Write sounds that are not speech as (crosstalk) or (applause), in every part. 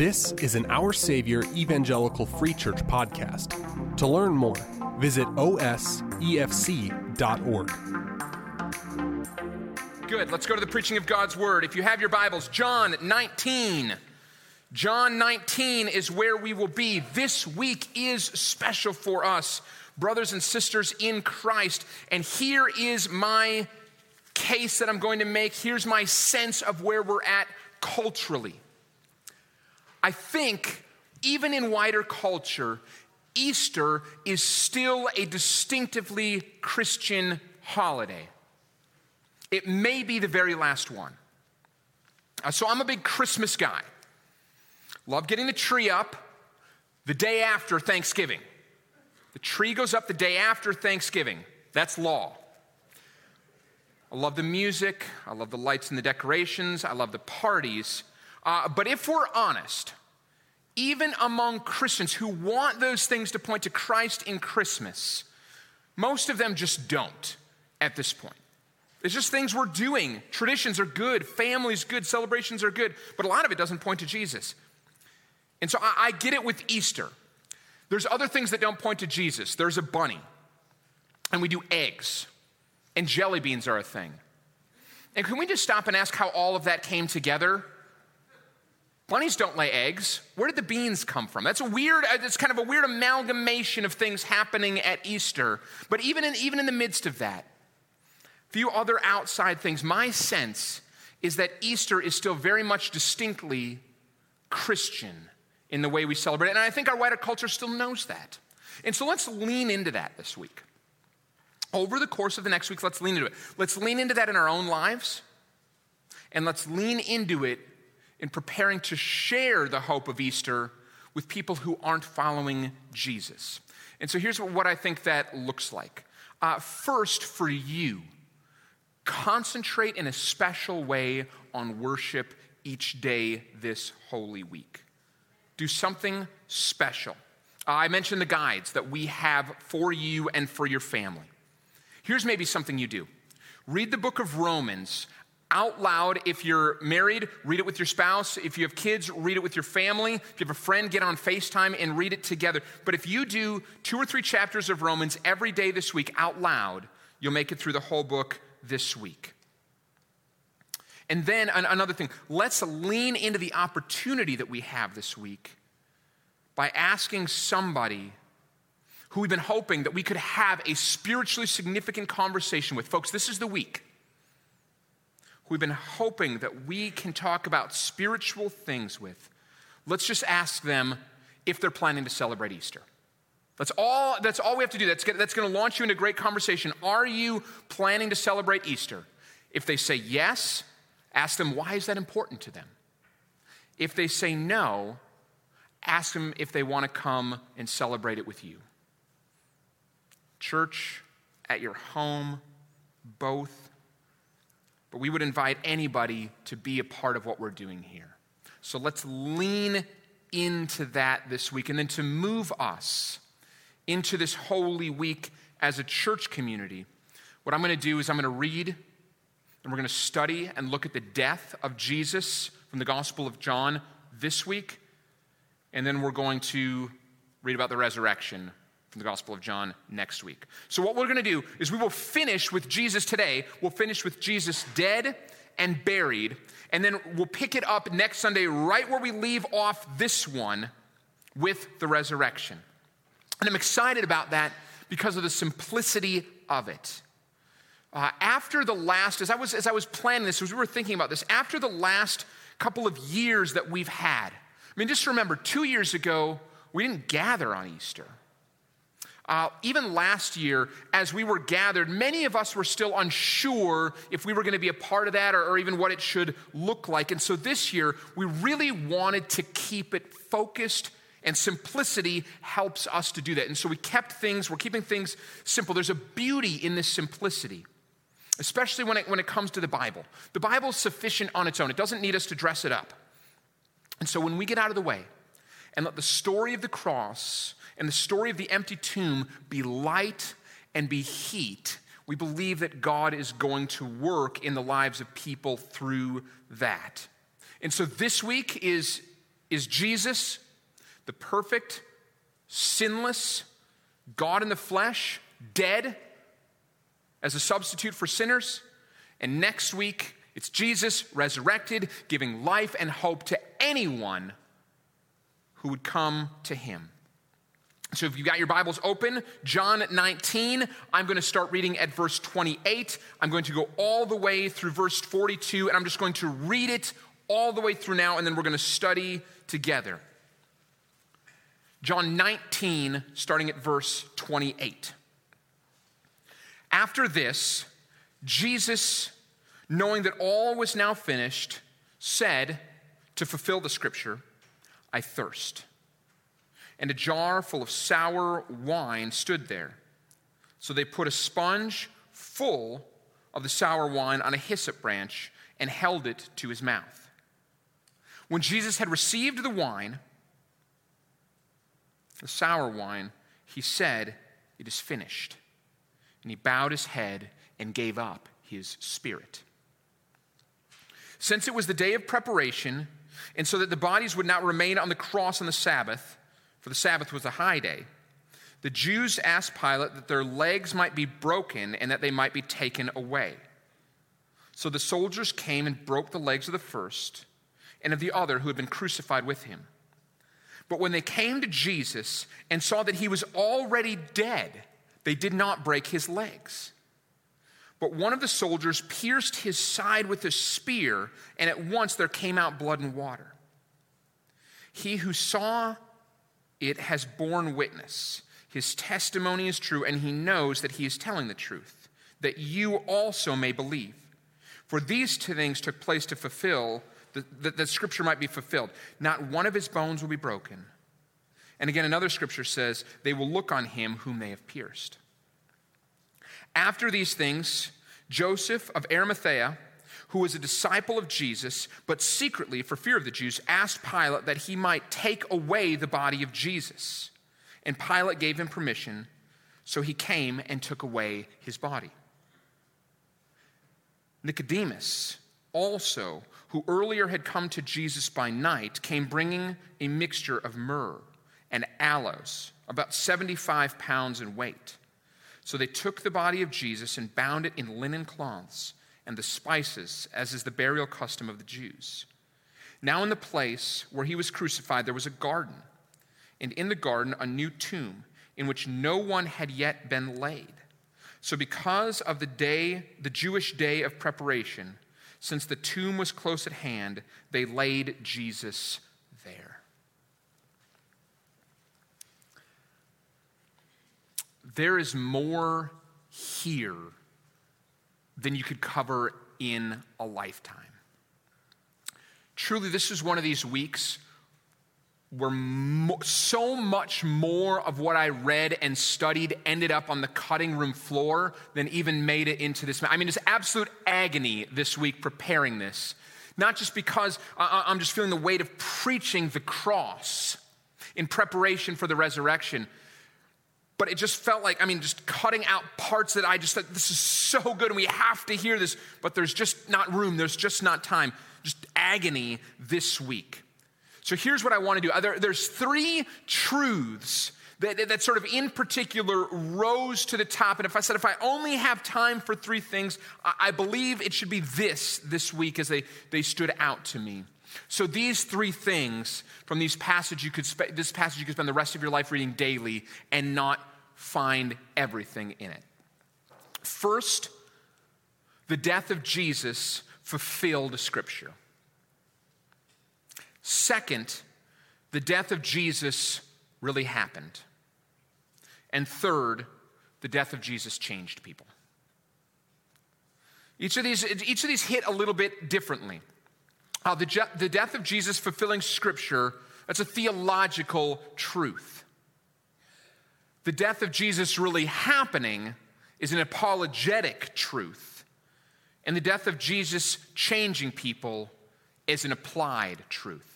This is an Our Savior Evangelical Free Church podcast. To learn more, visit osefc.org. Good. Let's go to the preaching of God's word. If you have your Bibles, John 19. John 19 is where we will be. This week is special for us, brothers and sisters in Christ. And here is my case that I'm going to make. Here's my sense of where we're at culturally. I think, even in wider culture, Easter is still a distinctively Christian holiday. It may be the very last one. Uh, so I'm a big Christmas guy. Love getting the tree up the day after Thanksgiving. The tree goes up the day after Thanksgiving. That's law. I love the music. I love the lights and the decorations. I love the parties. Uh, but if we're honest, even among Christians who want those things to point to Christ in Christmas, most of them just don't at this point. It's just things we're doing. Traditions are good, families good, celebrations are good, but a lot of it doesn't point to Jesus. And so I, I get it with Easter. There's other things that don't point to Jesus. There's a bunny, and we do eggs, and jelly beans are a thing. And can we just stop and ask how all of that came together? Bunnies don't lay eggs. Where did the beans come from? That's a weird, uh, it's kind of a weird amalgamation of things happening at Easter. But even in, even in the midst of that, a few other outside things, my sense is that Easter is still very much distinctly Christian in the way we celebrate it. And I think our wider culture still knows that. And so let's lean into that this week. Over the course of the next week, let's lean into it. Let's lean into that in our own lives, and let's lean into it in preparing to share the hope of Easter with people who aren't following Jesus. And so here's what I think that looks like. Uh, first, for you, concentrate in a special way on worship each day this holy week. Do something special. Uh, I mentioned the guides that we have for you and for your family. Here's maybe something you do read the book of Romans out loud. If you're married, read it with your spouse. If you have kids, read it with your family. If you have a friend, get on FaceTime and read it together. But if you do two or three chapters of Romans every day this week out loud, you'll make it through the whole book this week. And then another thing, let's lean into the opportunity that we have this week by asking somebody who we've been hoping that we could have a spiritually significant conversation with. Folks, this is the week we've been hoping that we can talk about spiritual things with, let's just ask them if they're planning to celebrate Easter. That's all, that's all we have to do. That's, that's going to launch you into a great conversation. Are you planning to celebrate Easter? If they say yes, ask them why is that important to them? If they say no, ask them if they want to come and celebrate it with you. Church, at your home, both but we would invite anybody to be a part of what we're doing here. So let's lean into that this week and then to move us into this holy week as a church community. What I'm going to do is I'm going to read and we're going to study and look at the death of Jesus from the Gospel of John this week. And then we're going to read about the resurrection from the Gospel of John next week. So, what we're going to do is we will finish with Jesus today. We'll finish with Jesus dead and buried, and then we'll pick it up next Sunday right where we leave off this one with the resurrection. And I'm excited about that because of the simplicity of it. Uh, after the last, as I, was, as I was planning this, as we were thinking about this, after the last couple of years that we've had, I mean, just remember, two years ago, we didn't gather on Easter. Uh, even last year, as we were gathered, many of us were still unsure if we were going to be a part of that or, or even what it should look like. And so this year, we really wanted to keep it focused and simplicity helps us to do that. And so we kept things, we're keeping things simple. There's a beauty in this simplicity, especially when it, when it comes to the Bible. The Bible is sufficient on its own, it doesn't need us to dress it up. And so when we get out of the way and let the story of the cross and the story of the empty tomb be light and be heat, We believe that God is going to work in the lives of people through that. And so this week is, is Jesus, the perfect, sinless, God in the flesh, dead as a substitute for sinners. And next week, it's Jesus resurrected, giving life and hope to anyone who would come to him. So if you've got your Bibles open, John 19, I'm going to start reading at verse 28. I'm going to go all the way through verse 42, and I'm just going to read it all the way through now, and then we're going to study together. John 19, starting at verse 28. After this, Jesus, knowing that all was now finished, said, to fulfill the scripture, I thirst and a jar full of sour wine stood there. So they put a sponge full of the sour wine on a hyssop branch and held it to his mouth. When Jesus had received the wine, the sour wine, he said, It is finished. And he bowed his head and gave up his spirit. Since it was the day of preparation, and so that the bodies would not remain on the cross on the Sabbath, for the Sabbath was a high day. The Jews asked Pilate that their legs might be broken and that they might be taken away. So the soldiers came and broke the legs of the first and of the other who had been crucified with him. But when they came to Jesus and saw that he was already dead, they did not break his legs. But one of the soldiers pierced his side with a spear, and at once there came out blood and water. He who saw it has borne witness. His testimony is true, and he knows that he is telling the truth, that you also may believe. For these two things took place to fulfill, that the scripture might be fulfilled. Not one of his bones will be broken. And again, another scripture says, they will look on him whom they have pierced. After these things, Joseph of Arimathea, who was a disciple of Jesus, but secretly, for fear of the Jews, asked Pilate that he might take away the body of Jesus. And Pilate gave him permission, so he came and took away his body. Nicodemus, also, who earlier had come to Jesus by night, came bringing a mixture of myrrh and aloes, about 75 pounds in weight. So they took the body of Jesus and bound it in linen cloths and the spices, as is the burial custom of the Jews. Now, in the place where he was crucified, there was a garden, and in the garden, a new tomb in which no one had yet been laid. So, because of the day, the Jewish day of preparation, since the tomb was close at hand, they laid Jesus there. There is more here than you could cover in a lifetime. Truly, this is one of these weeks where mo- so much more of what I read and studied ended up on the cutting room floor than even made it into this. I mean, it's absolute agony this week preparing this. Not just because I'm just feeling the weight of preaching the cross in preparation for the resurrection, but it just felt like, I mean, just cutting out parts that I just thought, this is so good and we have to hear this, but there's just not room, there's just not time. Just agony this week. So here's what I want to do uh, there, there's three truths that, that sort of in particular rose to the top. And if I said, if I only have time for three things, I, I believe it should be this this week as they, they stood out to me. So these three things from these passage you could spe- this passage you could spend the rest of your life reading daily and not find everything in it. First, the death of Jesus fulfilled Scripture. Second, the death of Jesus really happened. And third, the death of Jesus changed people. Each of these, each of these hit a little bit differently. Uh, the, the death of Jesus fulfilling Scripture, that's a theological truth the death of Jesus really happening is an apologetic truth. And the death of Jesus changing people is an applied truth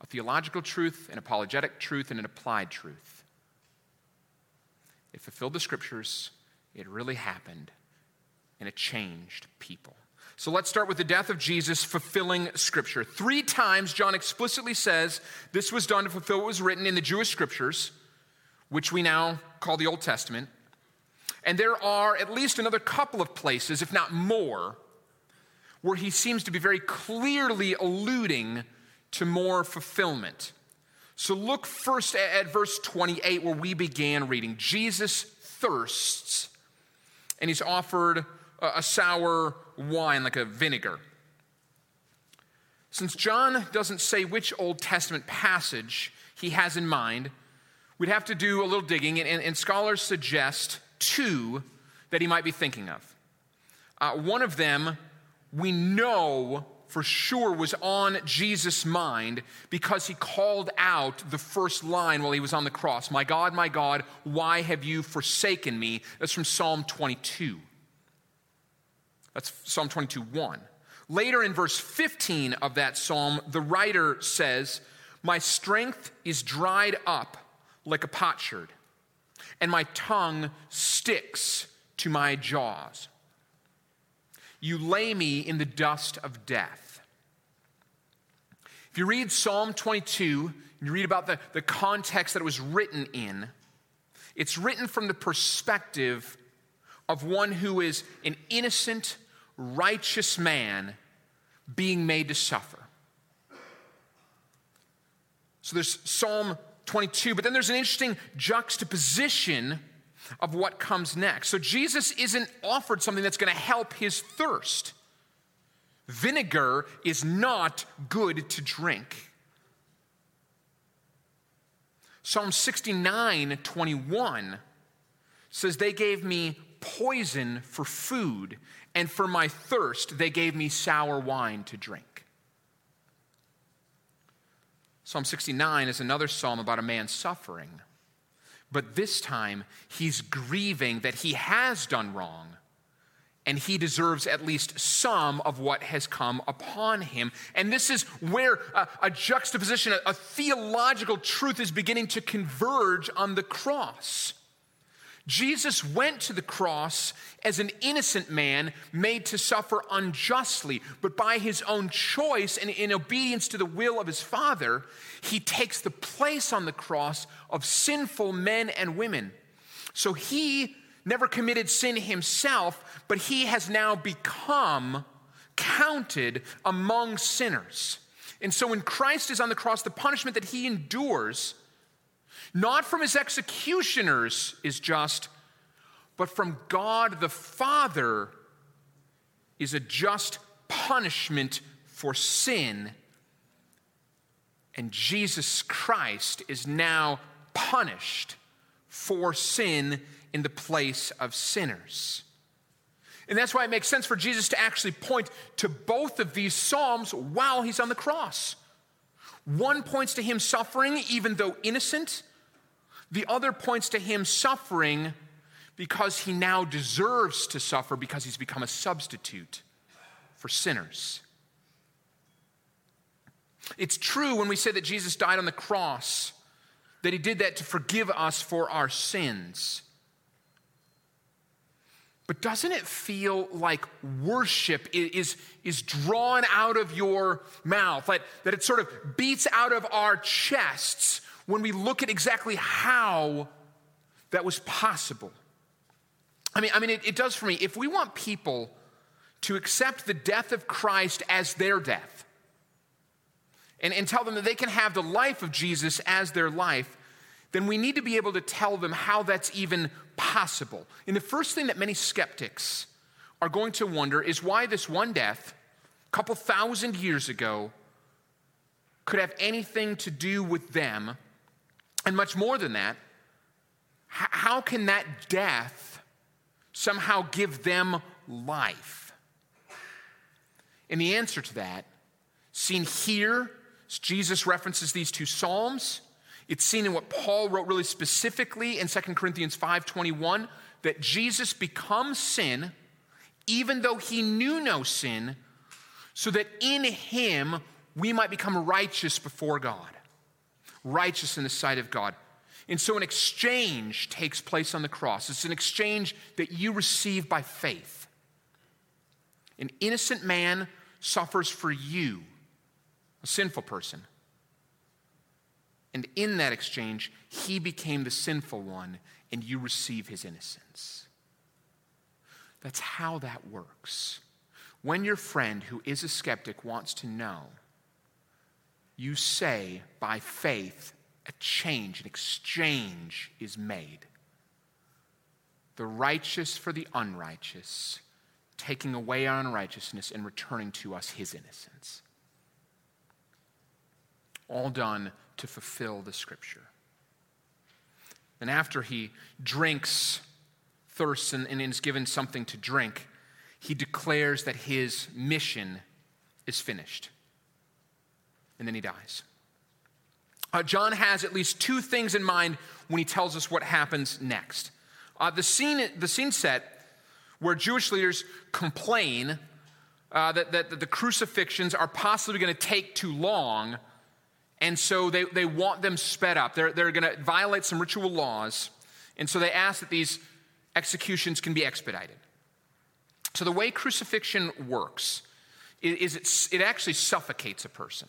a theological truth, an apologetic truth, and an applied truth. It fulfilled the scriptures, it really happened, and it changed people. So let's start with the death of Jesus fulfilling Scripture. Three times, John explicitly says this was done to fulfill what was written in the Jewish Scriptures, which we now call the Old Testament. And there are at least another couple of places, if not more, where he seems to be very clearly alluding to more fulfillment. So look first at verse 28, where we began reading. Jesus thirsts, and he's offered a sour wine, like a vinegar. Since John doesn't say which Old Testament passage he has in mind, we'd have to do a little digging, and, and scholars suggest two that he might be thinking of. Uh, one of them we know for sure was on Jesus' mind because he called out the first line while he was on the cross My God, my God, why have you forsaken me? That's from Psalm 22. That's Psalm 22 1. Later in verse 15 of that psalm, the writer says, My strength is dried up like a potsherd, and my tongue sticks to my jaws. You lay me in the dust of death. If you read Psalm 22, you read about the, the context that it was written in, it's written from the perspective of one who is an innocent, righteous man being made to suffer. So there's Psalm 22, but then there's an interesting juxtaposition of what comes next. So Jesus isn't offered something that's going to help his thirst. Vinegar is not good to drink. Psalm 69 21 says, They gave me poison for food, and for my thirst, they gave me sour wine to drink. Psalm 69 is another psalm about a man suffering. But this time, he's grieving that he has done wrong and he deserves at least some of what has come upon him. And this is where a, a juxtaposition, a, a theological truth is beginning to converge on the cross. Jesus went to the cross as an innocent man made to suffer unjustly, but by his own choice and in obedience to the will of his Father, he takes the place on the cross of sinful men and women. So he never committed sin himself, but he has now become counted among sinners. And so when Christ is on the cross, the punishment that he endures not from his executioners is just, but from God the Father is a just punishment for sin. And Jesus Christ is now punished for sin in the place of sinners. And that's why it makes sense for Jesus to actually point to both of these Psalms while he's on the cross. One points to him suffering, even though innocent, the other points to him suffering because he now deserves to suffer because he's become a substitute for sinners. It's true when we say that Jesus died on the cross, that he did that to forgive us for our sins. But doesn't it feel like worship is, is drawn out of your mouth? Like, that it sort of beats out of our chests when we look at exactly how that was possible. I mean, I mean it, it does for me. If we want people to accept the death of Christ as their death and, and tell them that they can have the life of Jesus as their life, then we need to be able to tell them how that's even possible. And the first thing that many skeptics are going to wonder is why this one death, a couple thousand years ago, could have anything to do with them and much more than that, how can that death somehow give them life? And the answer to that, seen here, Jesus references these two Psalms. It's seen in what Paul wrote really specifically in 2 Corinthians 5:21 that Jesus becomes sin even though he knew no sin so that in him we might become righteous before God righteous in the sight of God. And so an exchange takes place on the cross. It's an exchange that you receive by faith. An innocent man suffers for you, a sinful person. And in that exchange, he became the sinful one, and you receive his innocence. That's how that works. When your friend who is a skeptic wants to know, you say by faith, a change, an exchange is made. The righteous for the unrighteous, taking away our unrighteousness and returning to us his innocence. All done to fulfill the scripture. And after he drinks, thirsts, and, and is given something to drink, he declares that his mission is finished. And then he dies. Uh, John has at least two things in mind when he tells us what happens next. Uh, the, scene, the scene set where Jewish leaders complain uh, that, that, that the crucifixions are possibly going to take too long and so they, they want them sped up. They're, they're going to violate some ritual laws. And so they ask that these executions can be expedited. So the way crucifixion works is, it actually suffocates a person.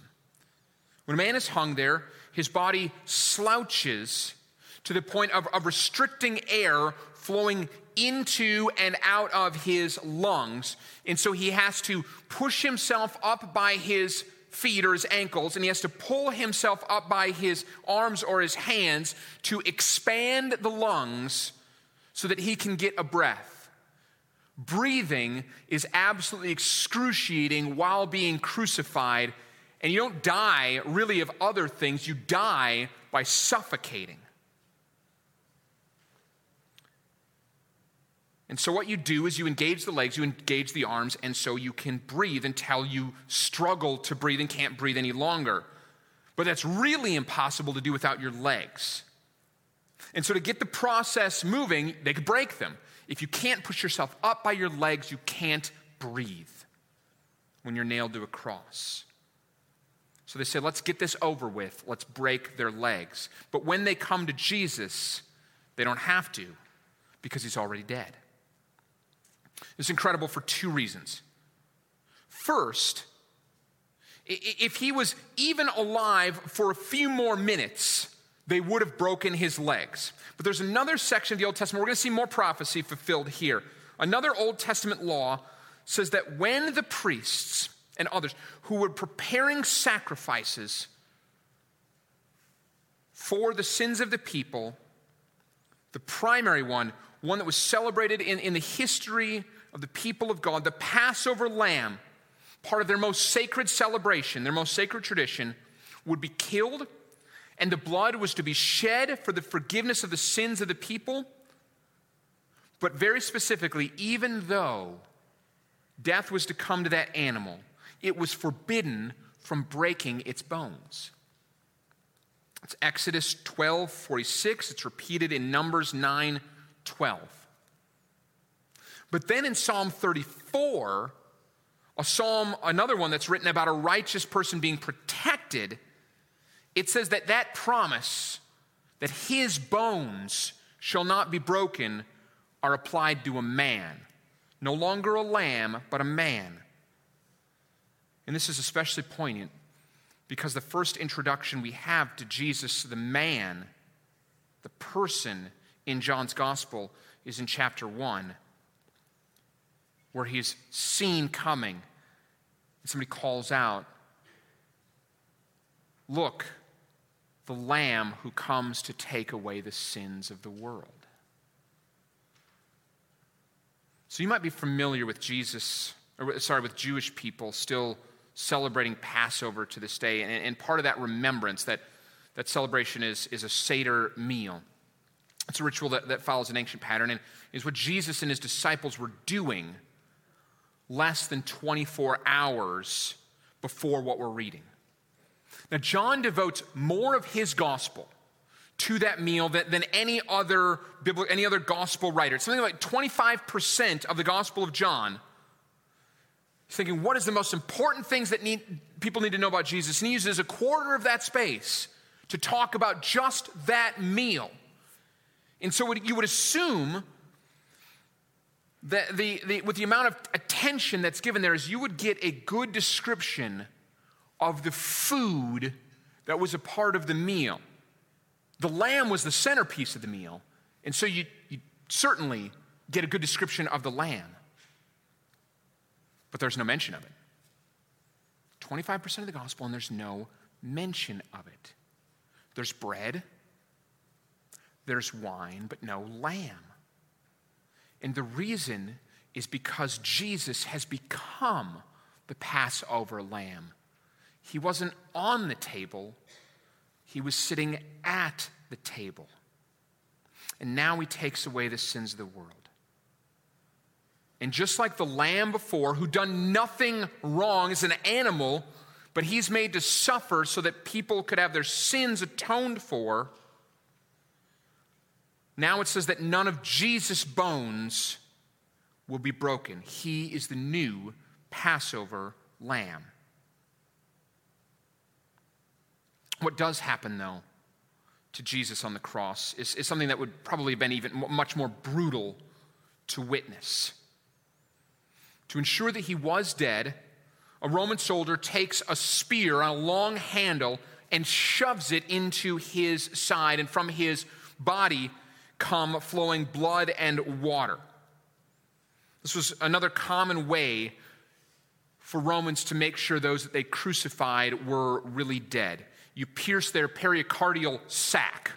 When a man is hung there, his body slouches to the point of, of restricting air flowing into and out of his lungs. And so he has to push himself up by his feet or his ankles, and he has to pull himself up by his arms or his hands to expand the lungs so that he can get a breath. Breathing is absolutely excruciating while being crucified, and you don't die really of other things, you die by suffocating. And so, what you do is you engage the legs, you engage the arms, and so you can breathe until you struggle to breathe and can't breathe any longer. But that's really impossible to do without your legs. And so, to get the process moving, they could break them. If you can't push yourself up by your legs, you can't breathe when you're nailed to a cross. So they say, let's get this over with. Let's break their legs. But when they come to Jesus, they don't have to because he's already dead. It's incredible for two reasons. First, if he was even alive for a few more minutes, they would have broken his legs. But there's another section of the Old Testament, we're going to see more prophecy fulfilled here. Another Old Testament law says that when the priests and others who were preparing sacrifices for the sins of the people, the primary one one that was celebrated in, in the history of the people of God, the Passover lamb, part of their most sacred celebration, their most sacred tradition, would be killed, and the blood was to be shed for the forgiveness of the sins of the people. But very specifically, even though death was to come to that animal, it was forbidden from breaking its bones. It's Exodus 12 46. It's repeated in Numbers 9 12. But then in Psalm 34, a psalm, another one that's written about a righteous person being protected, it says that that promise that his bones shall not be broken are applied to a man. No longer a lamb, but a man. And this is especially poignant because the first introduction we have to Jesus, the man, the person, in John's gospel is in chapter 1, where he's seen coming. And somebody calls out, Look, the Lamb who comes to take away the sins of the world. So you might be familiar with Jesus, or sorry, with Jewish people still celebrating Passover to this day. And, and part of that remembrance, that, that celebration is, is a Seder meal. It's a ritual that, that follows an ancient pattern and is what Jesus and his disciples were doing less than 24 hours before what we're reading. Now, John devotes more of his gospel to that meal than, than any other biblical, any other gospel writer. Something like 25% of the gospel of John. Thinking, what is the most important things that need, people need to know about Jesus? And he uses a quarter of that space to talk about just that meal. And so you would assume that the, the, with the amount of attention that's given there is you would get a good description of the food that was a part of the meal. The lamb was the centerpiece of the meal, and so you, you certainly get a good description of the lamb. But there's no mention of it. 25% of the gospel, and there's no mention of it. There's bread, there's wine, but no lamb. And the reason is because Jesus has become the Passover lamb. He wasn't on the table, he was sitting at the table. And now he takes away the sins of the world. And just like the lamb before, who done nothing wrong as an animal, but he's made to suffer so that people could have their sins atoned for, now it says that none of Jesus' bones will be broken. He is the new Passover lamb. What does happen, though, to Jesus on the cross is, is something that would probably have been even much more brutal to witness. To ensure that he was dead, a Roman soldier takes a spear on a long handle and shoves it into his side, and from his body come flowing blood and water. This was another common way for Romans to make sure those that they crucified were really dead. You pierce their pericardial sac.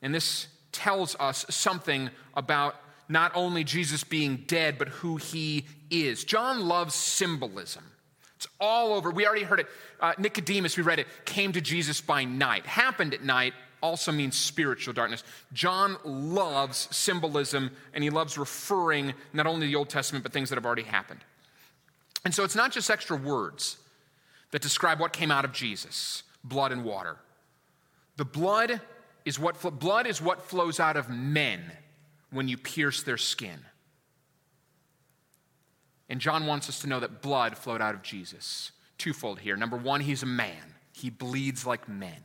And this tells us something about not only Jesus being dead, but who he is. John loves symbolism. It's all over. We already heard it. Uh, Nicodemus, we read it, came to Jesus by night. Happened at night, also means spiritual darkness. John loves symbolism and he loves referring not only the Old Testament, but things that have already happened. And so it's not just extra words that describe what came out of Jesus blood and water. The blood is what, blood is what flows out of men when you pierce their skin. And John wants us to know that blood flowed out of Jesus. Twofold here. Number one, he's a man, he bleeds like men.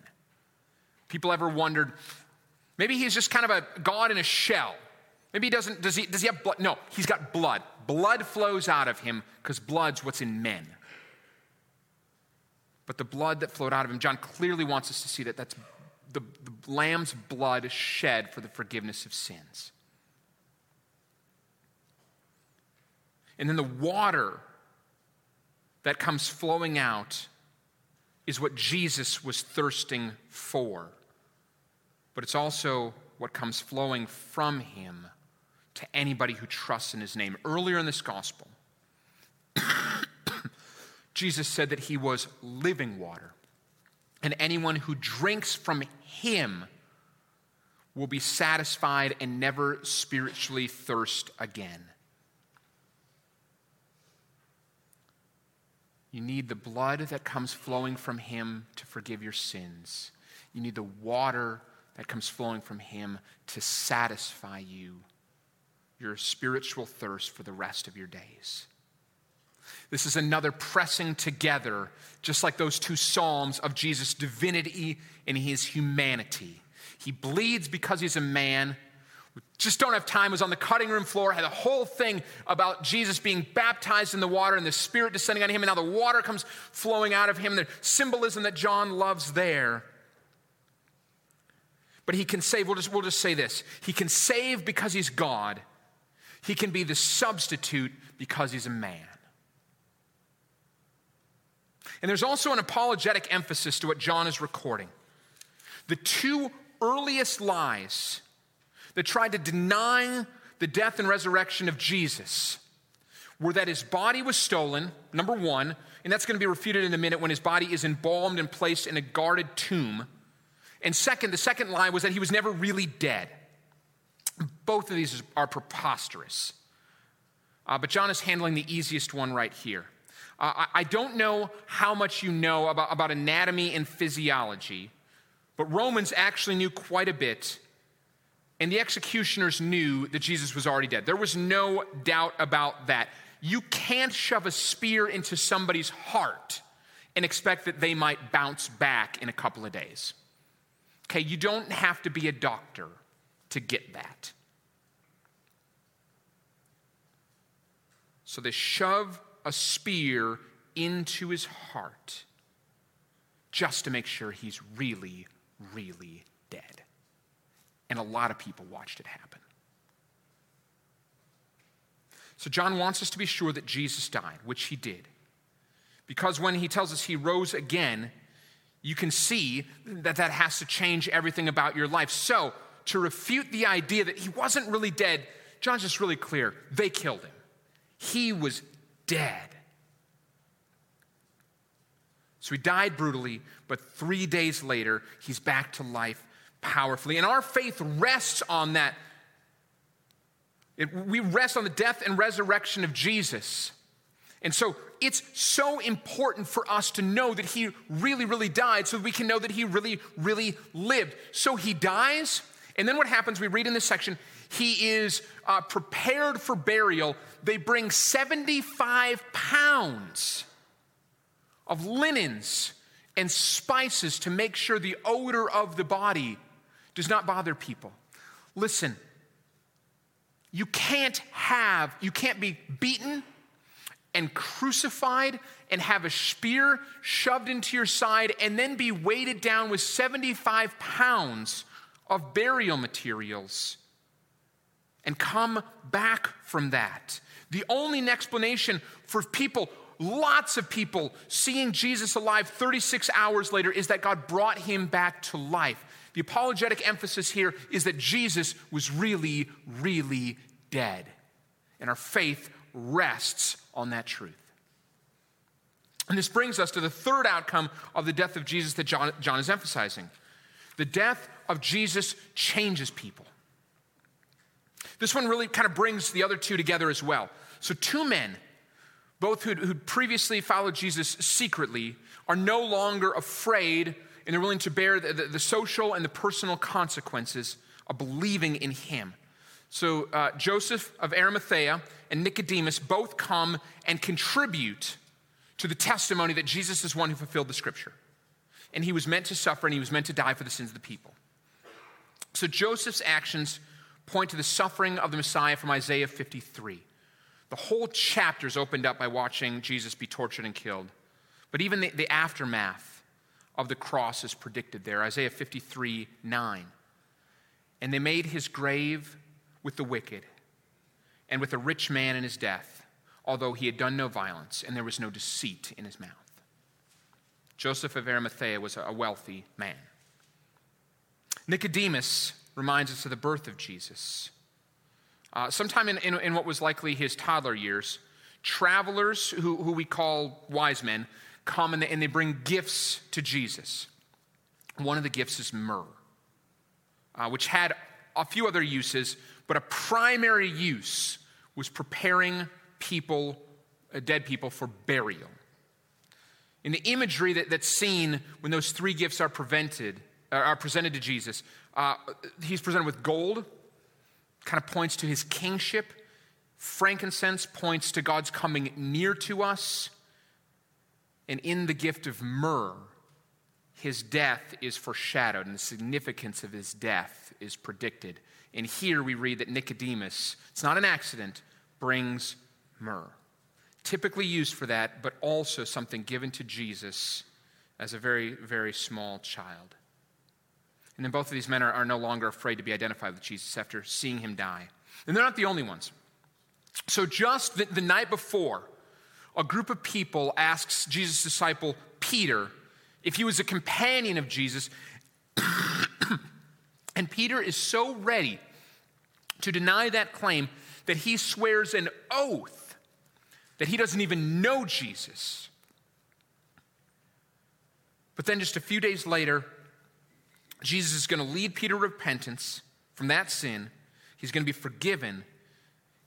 People ever wondered, maybe he's just kind of a God in a shell. Maybe he doesn't, does he, does he have blood? No, he's got blood. Blood flows out of him because blood's what's in men. But the blood that flowed out of him, John clearly wants us to see that that's the, the lamb's blood shed for the forgiveness of sins. And then the water that comes flowing out is what Jesus was thirsting for but it's also what comes flowing from him to anybody who trusts in his name. Earlier in this gospel, (coughs) Jesus said that he was living water, and anyone who drinks from him will be satisfied and never spiritually thirst again. You need the blood that comes flowing from him to forgive your sins. You need the water that comes flowing from Him to satisfy you, your spiritual thirst for the rest of your days. This is another pressing together, just like those two Psalms of Jesus' divinity and his humanity. He bleeds because he's a man. Just don't have time. was on the cutting room floor, had a whole thing about Jesus being baptized in the water and the Spirit descending on him, and now the water comes flowing out of him. The symbolism that John loves there. But he can save, we'll just, we'll just say this He can save because he's God, he can be the substitute because he's a man. And there's also an apologetic emphasis to what John is recording. The two earliest lies that tried to deny the death and resurrection of Jesus were that his body was stolen, number one, and that's going to be refuted in a minute when his body is embalmed and placed in a guarded tomb. And second, the second lie was that he was never really dead. Both of these are preposterous. Uh, but John is handling the easiest one right here. Uh, I, I don't know how much you know about, about anatomy and physiology, but Romans actually knew quite a bit, and the executioners knew that Jesus was already dead. There was no doubt about that. You can't shove a spear into somebody's heart and expect that they might bounce back in a couple of days. Okay, you don't have to be a doctor to get that. So they shove a spear into his heart just to make sure he's really, really dead. And a lot of people watched it happen. So John wants us to be sure that Jesus died, which he did. Because when he tells us he rose again, you can see that that has to change everything about your life. So, to refute the idea that he wasn't really dead, John's just really clear. They killed him. He was dead. So he died brutally, but three days later, he's back to life powerfully. And our faith rests on that. It, we rest on the death and resurrection of Jesus. And so it's so important for us to know that he really, really died so we can know that he really, really lived. So he dies, and then what happens, we read in this section, he is uh, prepared for burial. They bring 75 pounds of linens and spices to make sure the odor of the body does not bother people. Listen, you can't have, you can't be beaten and crucified and have a spear shoved into your side and then be weighted down with 75 pounds of burial materials and come back from that. The only explanation for people, lots of people, seeing Jesus alive 36 hours later is that God brought him back to life. The apologetic emphasis here is that Jesus was really, really dead. And our faith rests on that truth. And this brings us to the third outcome of the death of Jesus that John, John is emphasizing. The death of Jesus changes people. This one really kind of brings the other two together as well. So, two men, both who'd, who'd previously followed Jesus secretly, are no longer afraid and they're willing to bear the, the, the social and the personal consequences of believing in him. So, uh, Joseph of Arimathea and Nicodemus both come and contribute to the testimony that Jesus is one who fulfilled the scripture. And he was meant to suffer and he was meant to die for the sins of the people. So, Joseph's actions point to the suffering of the Messiah from Isaiah 53. The whole chapter is opened up by watching Jesus be tortured and killed. But even the, the aftermath of the cross is predicted there Isaiah 53 9. And they made his grave with the wicked and with a rich man in his death, although he had done no violence and there was no deceit in his mouth. Joseph of Arimathea was a wealthy man. Nicodemus reminds us of the birth of Jesus. Uh, sometime in, in, in, what was likely his toddler years, travelers who, who we call wise men come and they, and they bring gifts to Jesus. One of the gifts is myrrh, uh, which had a few other uses, but a primary use was preparing people, uh, dead people, for burial. In the imagery that, that's seen when those three gifts are prevented, uh, are presented to Jesus, uh, he's presented with gold, kind of points to his kingship. Frankincense points to God's coming near to us. And in the gift of myrrh, his death is foreshadowed, and the significance of his death is predicted. And here we read that Nicodemus, it's not an accident, brings myrrh. Typically used for that, but also something given to Jesus as a very, very small child. And then both of these men are, are no longer afraid to be identified with Jesus after seeing him die. And they're not the only ones. So, just the, the night before, a group of people asks Jesus' disciple Peter if he was a companion of Jesus. (clears throat) and Peter is so ready to deny that claim that he swears an oath that he doesn't even know Jesus. But then, just a few days later, Jesus is going to lead Peter to repentance from that sin. He's going to be forgiven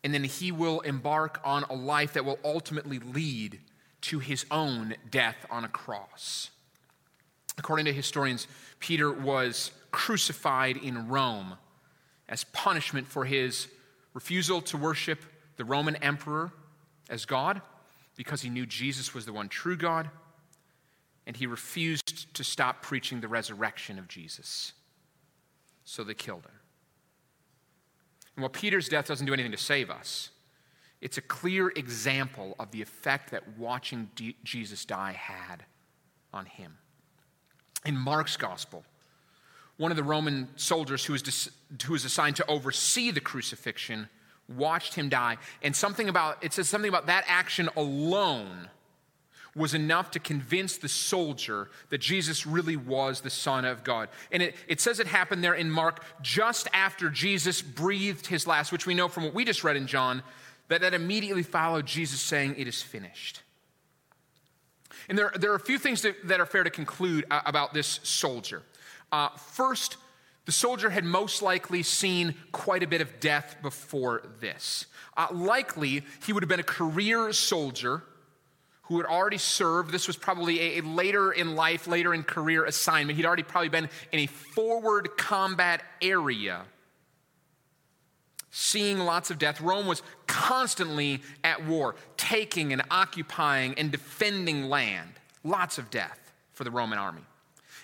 and then he will embark on a life that will ultimately lead to his own death on a cross. According to historians, Peter was crucified in Rome as punishment for his refusal to worship the Roman emperor as God because he knew Jesus was the one true God, and he refused to stop preaching the resurrection of Jesus. So they killed him. And while Peter's death doesn't do anything to save us, It's a clear example of the effect that watching D- Jesus die had on him. In Mark's gospel, one of the Roman soldiers who was, dis- who was assigned to oversee the crucifixion watched him die. And something about, it says something about that action alone was enough to convince the soldier that Jesus really was the Son of God. And it, it says it happened there in Mark just after Jesus breathed his last, which we know from what we just read in John, that that immediately followed Jesus saying, It is finished. And there, there are a few things that, that are fair to conclude uh, about this soldier. Uh, first, the soldier had most likely seen quite a bit of death before this. Uh, likely, he would have been a career soldier who had already served. This was probably a, later in life, later in career assignment. He'd already probably been in a forward combat area, seeing lots of death. Rome was constantly at war, taking and occupying and defending land. Lots of death for the Roman army.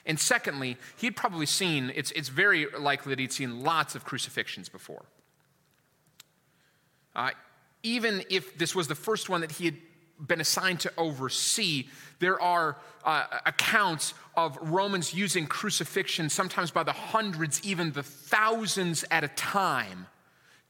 And secondly, he'd probably seen, it's, it's very likely that he'd seen lots of crucifixions before. Uh, even if this was the first one that he had been assigned to oversee, there are uh, accounts of Romans using crucifixion, sometimes by the hundreds, even the thousands at a time,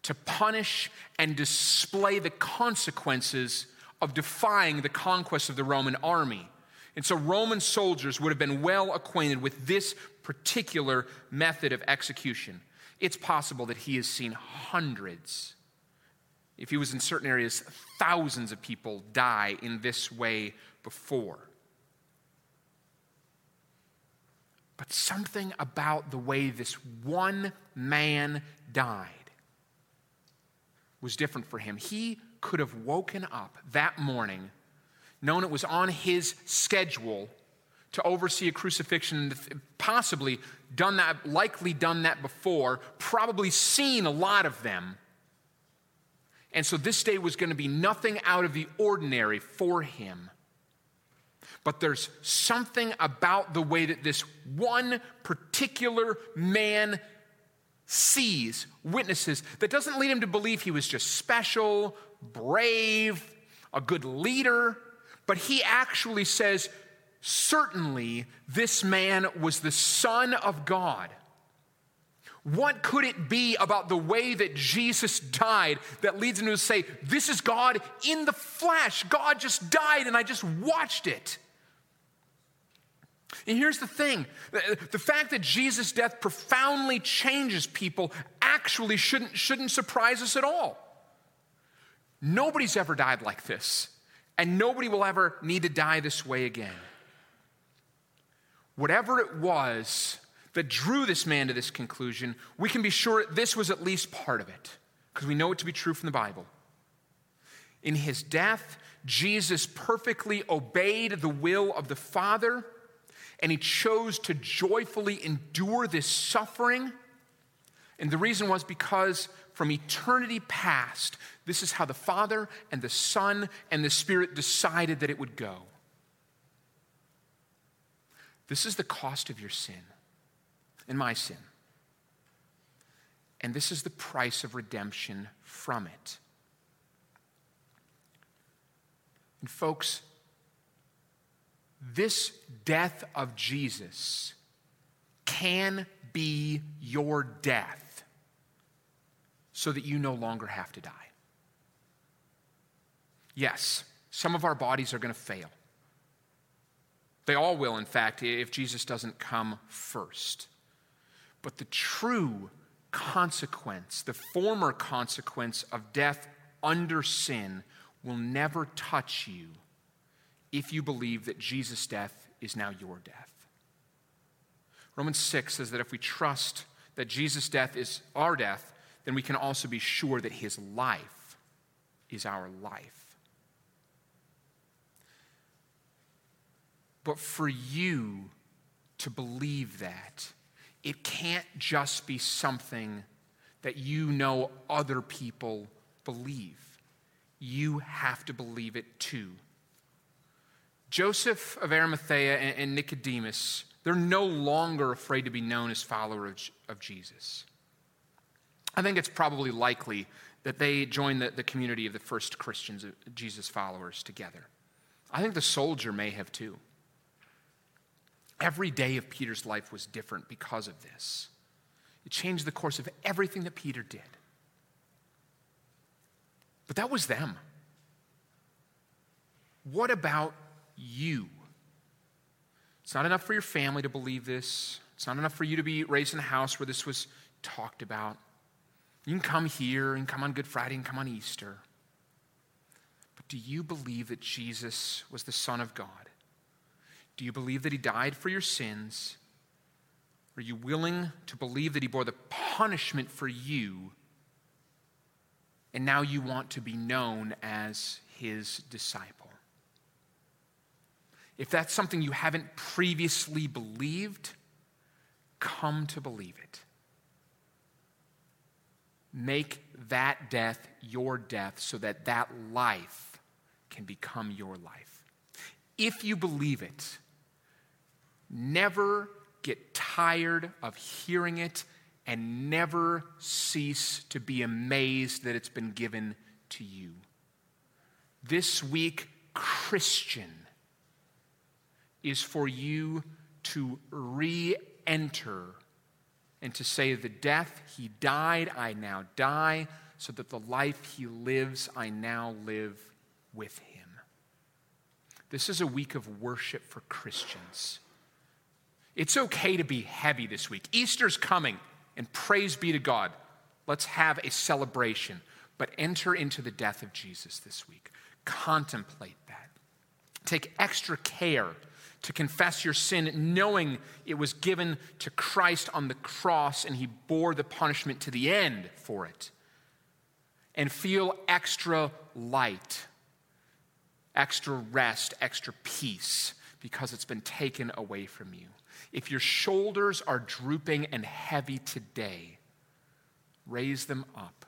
to punish and display the consequences of defying the conquest of the Roman army. And so Roman soldiers would have been well acquainted with this particular method of execution. It's possible that he has seen hundreds, if he was in certain areas, thousands of people die in this way before. But something about the way this one man died was different for him. He could have woken up that morning known it was on his schedule to oversee a crucifixion, possibly done that, likely done that before, probably seen a lot of them. And so this day was going to be nothing out of the ordinary for him. But there's something about the way that this one particular man sees, witnesses, that doesn't lead him to believe he was just special, brave, a good leader. But he actually says, certainly this man was the Son of God. What could it be about the way that Jesus died that leads him to say, This is God in the flesh? God just died and I just watched it. And here's the thing the fact that Jesus' death profoundly changes people actually shouldn't, shouldn't surprise us at all. Nobody's ever died like this and nobody will ever need to die this way again. Whatever it was that drew this man to this conclusion, we can be sure this was at least part of it, because we know it to be true from the Bible. In his death, Jesus perfectly obeyed the will of the Father, and he chose to joyfully endure this suffering. And the reason was because from eternity past, this is how the Father and the Son and the Spirit decided that it would go. This is the cost of your sin and my sin. And this is the price of redemption from it. And, folks, this death of Jesus can be your death so that you no longer have to die. Yes, some of our bodies are going to fail. They all will, in fact, if Jesus doesn't come first. But the true consequence, the former consequence of death under sin, will never touch you if you believe that Jesus' death is now your death. Romans 6 says that if we trust that Jesus' death is our death, then we can also be sure that his life is our life. But for you to believe that, it can't just be something that you know other people believe. You have to believe it too. Joseph of Arimathea and Nicodemus, they're no longer afraid to be known as followers of Jesus. I think it's probably likely that they joined the, the community of the first Christians, uh, Jesus followers, together. I think the soldier may have too. Every day of Peter's life was different because of this. It changed the course of everything that Peter did. But that was them. What about you? It's not enough for your family to believe this. It's not enough for you to be raised in a house where this was talked about. You can come here and come on Good Friday and come on Easter. But do you believe that Jesus was the Son of God? Do you believe that He died for your sins? Are you willing to believe that He bore the punishment for you? And now you want to be known as His disciple. If that's something you haven't previously believed, come to believe it. Make that death your death so that that life can become your life. If you believe it, never get tired of hearing it and never cease to be amazed that it's been given to you. This week, Christian, is for you to re enter and to say, The death he died, I now die, so that the life he lives, I now live with him. This is a week of worship for Christians. It's okay to be heavy this week. Easter's coming, and praise be to God. Let's have a celebration, but enter into the death of Jesus this week. Contemplate that. Take extra care to confess your sin, knowing it was given to Christ on the cross and he bore the punishment to the end for it. And feel extra light, extra rest, extra peace because it's been taken away from you. If your shoulders are drooping and heavy today, raise them up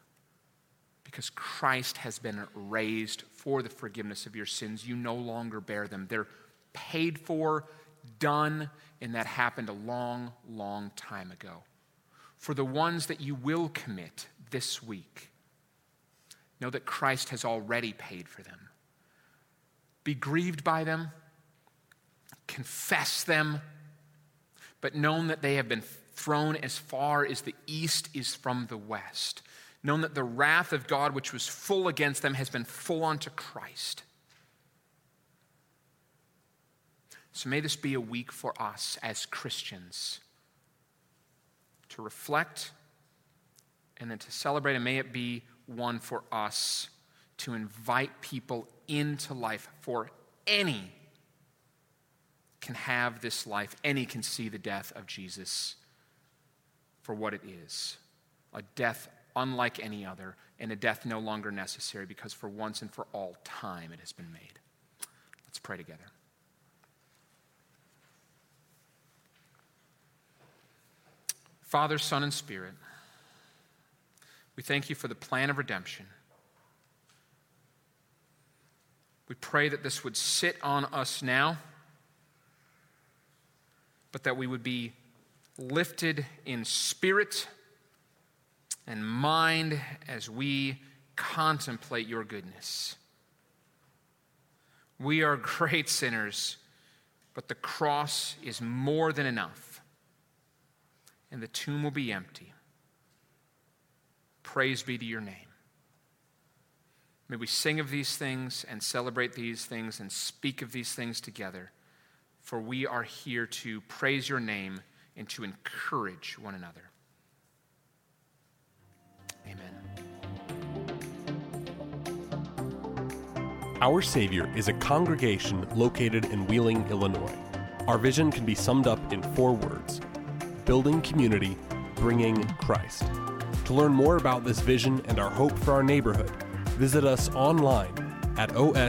because Christ has been raised for the forgiveness of your sins. You no longer bear them. They're paid for, done, and that happened a long, long time ago. For the ones that you will commit this week, know that Christ has already paid for them. Be grieved by them, confess them, but known that they have been thrown as far as the east is from the west. Known that the wrath of God, which was full against them, has been full onto Christ. So may this be a week for us as Christians to reflect and then to celebrate, and may it be one for us to invite people into life. For any can have this life, any can see the death of Jesus for what it is a death unlike any other, and a death no longer necessary because for once and for all time it has been made. Let's pray together. Father, Son, and Spirit, we thank you for the plan of redemption. We pray that this would sit on us now, but that we would be lifted in spirit and mind as we contemplate your goodness. We are (laughs) great sinners, but the cross is more than enough and the tomb will be empty. Praise be to your name. May we sing of these things and celebrate these things and speak of these things together, for we are here to praise your name and to encourage one another. Amen. Our Savior is a congregation located in Wheeling, Illinois. Our vision can be summed up in four words building community, bringing Christ. To learn more about this vision and our hope for our neighborhood, visit us online at osefc.org.